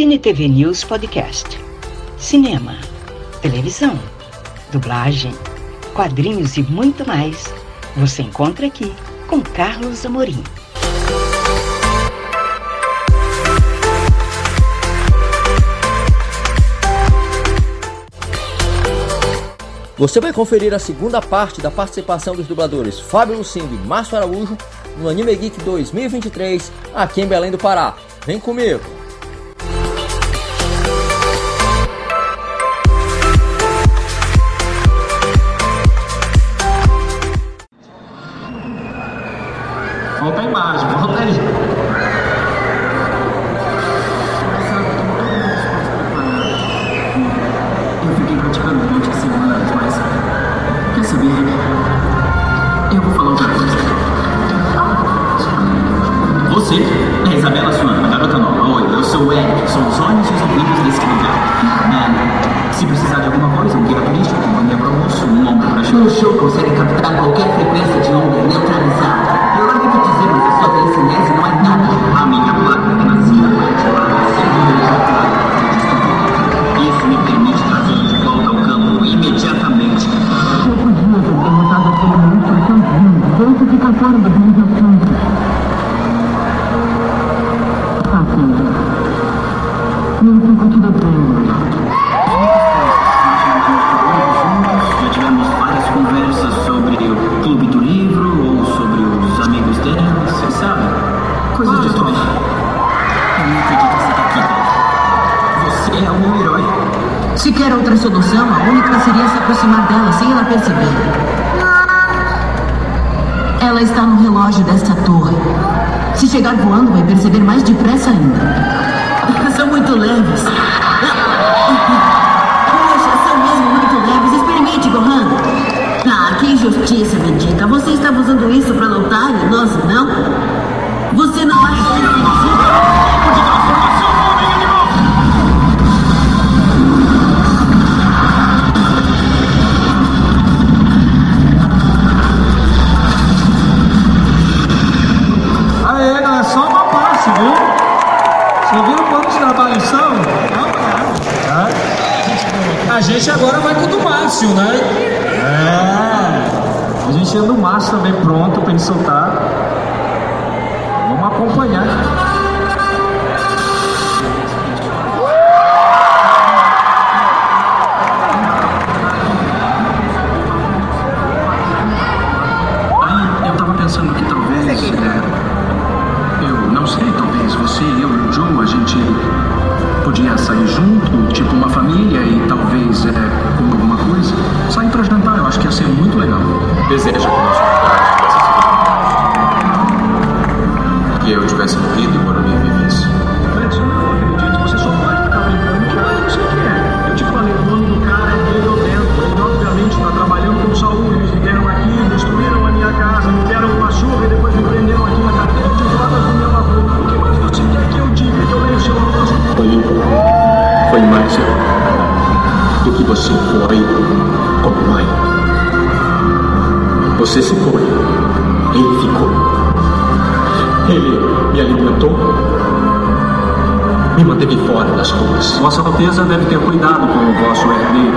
Cine TV News Podcast. Cinema, televisão, dublagem, quadrinhos e muito mais. Você encontra aqui com Carlos Amorim. Você vai conferir a segunda parte da participação dos dubladores Fábio Lucindo e Márcio Araújo no Anime Geek 2023 aqui em Belém do Pará. Vem comigo! Imagem, volta aí. Eu fiquei praticando durante semanas, mas. Quer saber? Eu vou falar outra coisa. Você é Isabela Suana, garota nova. Oi, eu sou o Eric, sou os olhos e os ouvidos desse lugar. É, se precisar de alguma coisa, um guia turístico, companhia para almoço, um ombro para show. Show consegue captar você tá aqui. Você é o meu herói. Se quer outra solução, a única seria se aproximar dela sem ela perceber. Ela está no relógio desta torre. Se chegar voando, vai perceber mais depressa ainda. São muito leves. Poxa, são mesmo muito leves. Experimente, Gohan. Ah, que injustiça, bendita. Você estava usando isso para lutar e nós não? Passe, viu? Você viu quantos trabalhos são? É. A gente agora vai com o do Márcio, né? É. A gente tem o do Márcio também pronto pra ele soltar. Vamos acompanhar. Deseja que nosso pai tivesse sido que eu tivesse morrido e Morumbi vivesse. Eu não acredito, você só pode ficar brincando de eu que é. Eu te falei, o nome do cara é Pedro Dentro. Ele obviamente está trabalhando com Saúl. Eles vieram aqui, destruíram a minha casa, me deram uma chuva e depois me prenderam aqui na cadeira de rodas do meu avô. O que mais você quer que eu diga? Que eu leio o seu rosto? Foi, foi mais do que você foi como mãe. Você se foi, ele ficou. Ele me alimentou, me manteve fora das ruas. Vossa Alteza deve ter cuidado com o vosso herdeiro.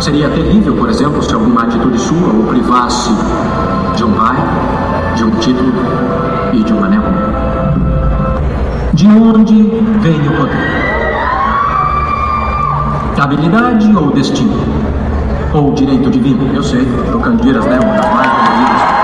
Seria terrível, por exemplo, se alguma atitude sua o privasse de um pai, de um título e de um anel. De onde vem o poder? Habilidade ou destino? Ou direito divino? Eu sei, Tocandiras é uma das mais doloridas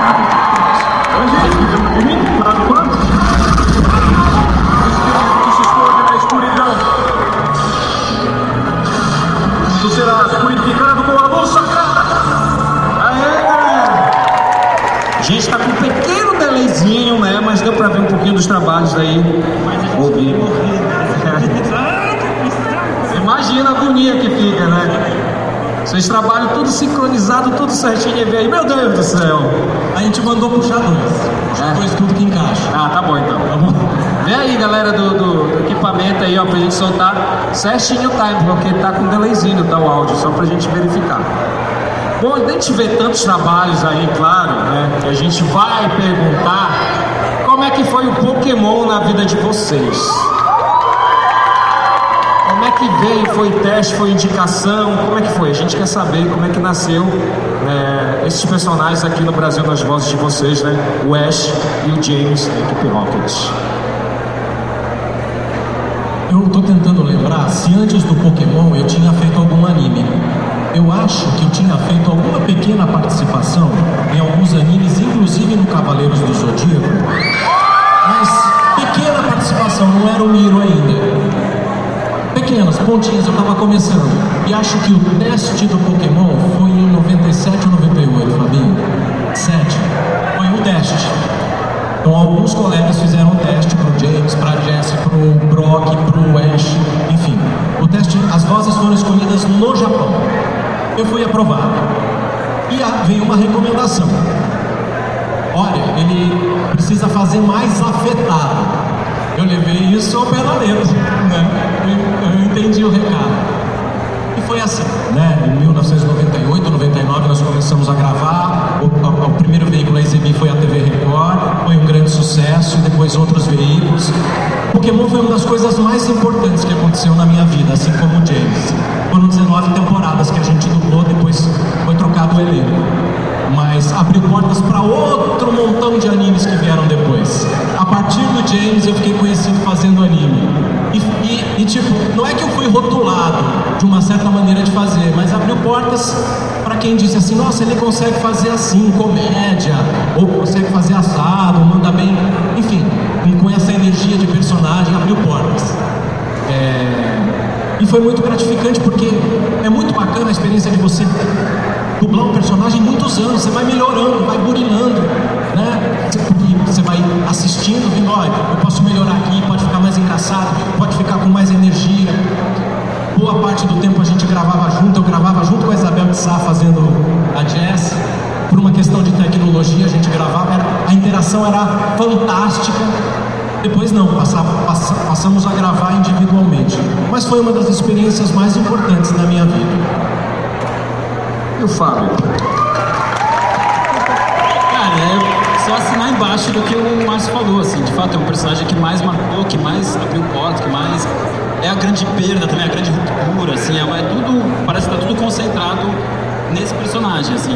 Vocês trabalham tudo sincronizado, tudo certinho e aí. Meu Deus do céu! A gente mandou puxar dois. Puxar É. dois tudo que encaixa. Ah, tá bom então. Vê aí, galera do, do- do equipamento aí, ó, pra gente soltar certinho o time, porque tá com delayzinho, tá o áudio, só pra gente verificar. Bom, a gente vê tantos trabalhos aí, claro, né? Que a gente vai perguntar como é que foi o Pokémon na vida de vocês? Como é que veio? Foi teste, foi indicação? Como é que foi? A gente quer saber como é que nasceu é, esses personagens aqui no Brasil nas vozes de vocês, né? O Ash e o James da equipe Rocket. Eu tô tentando lembrar se antes do Pokémon eu tinha feito algum anime. Eu acho que eu tinha feito alguma pequena participação em alguns animes, inclusive no Cavaleiros do Zodíaco. Mas pequena participação, não era o Miro ainda. Pequenas, pontinhas, eu tava começando. E acho que o teste do Pokémon foi em 97 ou 98, Fabinho? 7. Foi o teste. Então alguns colegas fizeram o teste pro James, pra Jesse, pro Brock, pro Ash, enfim. O teste, as vozes foram escolhidas no Japão. Eu fui aprovado. E veio uma recomendação. Olha, ele precisa fazer mais afetado. Eu levei isso ao pé da letra, né? Eu, eu entendi o recado. E foi assim, né? Em 1998, 99 nós começamos a gravar. O, o- o primeiro veículo a exibir foi a TV Record, foi um grande sucesso, e depois outros veículos. Pokémon foi uma das coisas mais importantes que aconteceu na minha vida, assim como o James. Foram 19 temporadas que a gente dublou, depois foi trocado o elenco. Mas abriu portas para outro montão de animes que vieram depois. A partir do James eu fiquei conhecido fazendo anime. E, e- e, tipo, não é que eu fui rotulado de uma certa maneira de fazer, mas abriu portas para quem disse assim, nossa, ele consegue fazer assim, comédia, ou consegue fazer assado, manda bem, enfim, com- essa energia de personagem, abriu portas. É, E foi muito gratificante porque é muito bacana a experiência de você dublar um personagem muitos anos, você vai melhorando, vai burinando, né? Você- vai assistindo, vendo, olha, eu posso melhorar aqui, pode ficar mais engraçado, pode ficar com mais energia. Boa parte do tempo a gente gravava junto, eu gravava junto com a Isabel de Sá fazendo a Jess. Por uma questão de tecnologia, a gente gravava, era- a interação era fantástica. Depois não, passa- passa- passamos a gravar individualmente. Mas foi uma das experiências mais importantes da minha vida. E o Fábio? Cara, é só assinar embaixo do que o Márcio falou, assim, de fato é um personagem que mais marcou, que mais abriu porta, que mais é a grande perda também, a grande ruptura, assim, é, é tudo, parece que tá tudo concentrado nesse personagem, assim.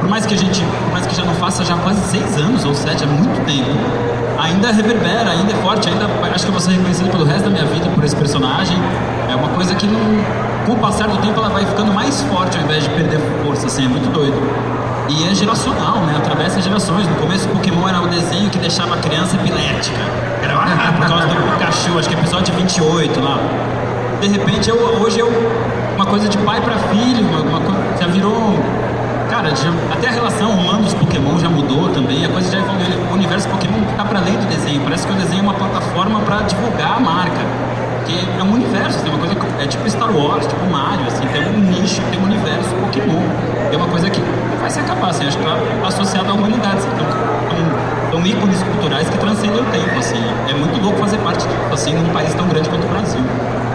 Por mais que a gente, por mais que já não faça já quase seis anos ou sete, é muito tempo, ainda reverbera, ainda é forte, ainda acho que eu vou ser reconhecido pelo resto da minha vida por esse personagem. É uma coisa que não, com o passar do tempo ela vai ficando mais forte ao invés de perder força, assim, é muito doido. E é geracional, né? Atravessa gerações. No começo, o Pokémon era o desenho que deixava a criança epilética. Era ah, por causa do Pikachu, acho que episódio 28 lá. De repente, eu, hoje eu. Uma coisa de pai para filho, uma, uma. Já virou. Até a relação humana dos Pokémon já mudou também. A coisa já evoluiu. O universo Pokémon tá para além do desenho. Parece que o desenho é uma plataforma para divulgar a marca. Que é um universo, tem uma coisa que é tipo Star Wars, tipo Mario, assim, tem um nicho, tem um universo Pokémon. É uma coisa que não vai se acabar, assim, acho que tá associado à humanidade. Assim, então, são, são ícones culturais que transcendem o tempo, assim. É muito louco fazer parte assim, num país tão grande quanto o Brasil.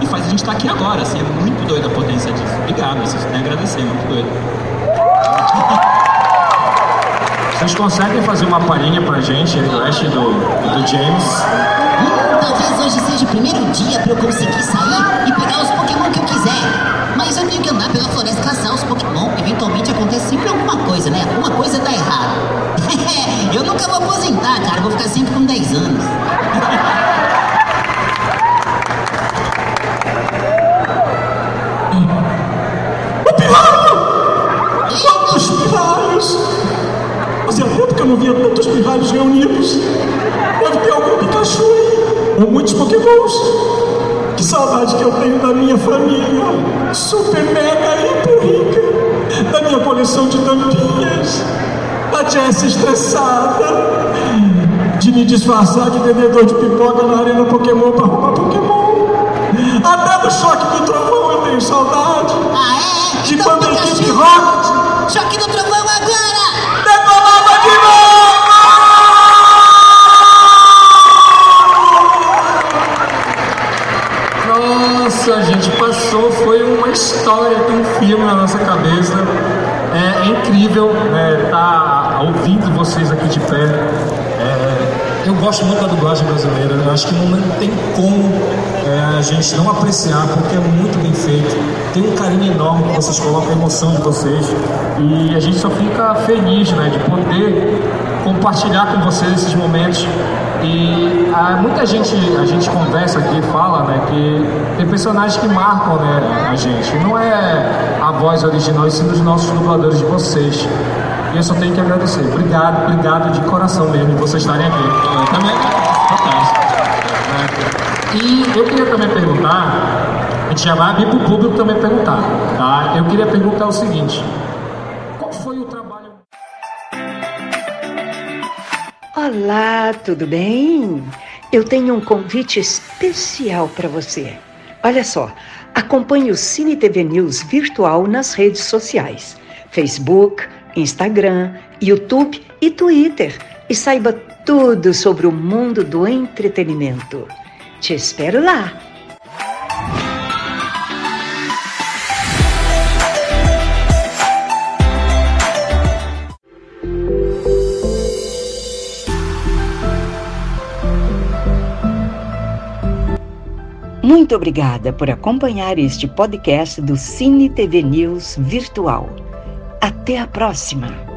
E faz a gente estar aqui agora, assim, é muito doido a potência disso. Obrigado, vocês têm a agradecer, muito doido. Vocês conseguem fazer uma palhinha pra gente aí do do James? Hum, talvez hoje seja o primeiro dia pra eu conseguir sair e pegar os Pokémon que eu quiser. Mas eu tenho que andar pela floresta caçar os Pokémon. Eventualmente acontece sempre alguma coisa, né? Alguma coisa tá errada. eu nunca vou aposentar, cara. Vou ficar sempre com 10 anos. não via tantos pirralhos reunidos. Deve ter algum Pikachu aí, ou muitos Pokémons. Que saudade que eu tenho da minha família, super mega hiper rica, da minha coleção de tampinhas, da Jessie estressada, de me disfarçar de vendedor de pipoca na arena Pokémon para roubar Pokémon. Até do choque do trovão eu tenho saudade. Ah, é? De Então, equipe Rocket Choque do trovão Nossa, a gente passou, foi uma história, tem um filme na nossa cabeça. É, é incrível né, tá ouvindo vocês aqui de pé. É, eu gosto muito da dublagem brasileira. Eu acho que não tem como é, a gente não apreciar, porque é muito bem feito. Tem um carinho enorme que vocês colocam, a emoção de vocês. E a gente só fica feliz né, de poder compartilhar com vocês esses momentos. E ah, muita gente, a gente conversa aqui, fala, né, que tem personagens que marcam, né, a gente. Não é a voz original, e sim dos nossos dubladores de vocês. E eu só tenho que agradecer. Obrigado, obrigado de coração mesmo de vocês estarem aqui. Eu também. E eu queria também perguntar, a gente já vai abrir para o público também perguntar, tá? Eu queria perguntar o seguinte, Olá, tudo bem? Eu tenho um convite especial para você. Olha só, acompanhe o Cine TV News virtual nas redes sociais, Facebook, Instagram, YouTube e Twitter e saiba tudo sobre o mundo do entretenimento. Te espero lá! Muito obrigada por acompanhar este podcast do Cine TV News Virtual. Até a próxima!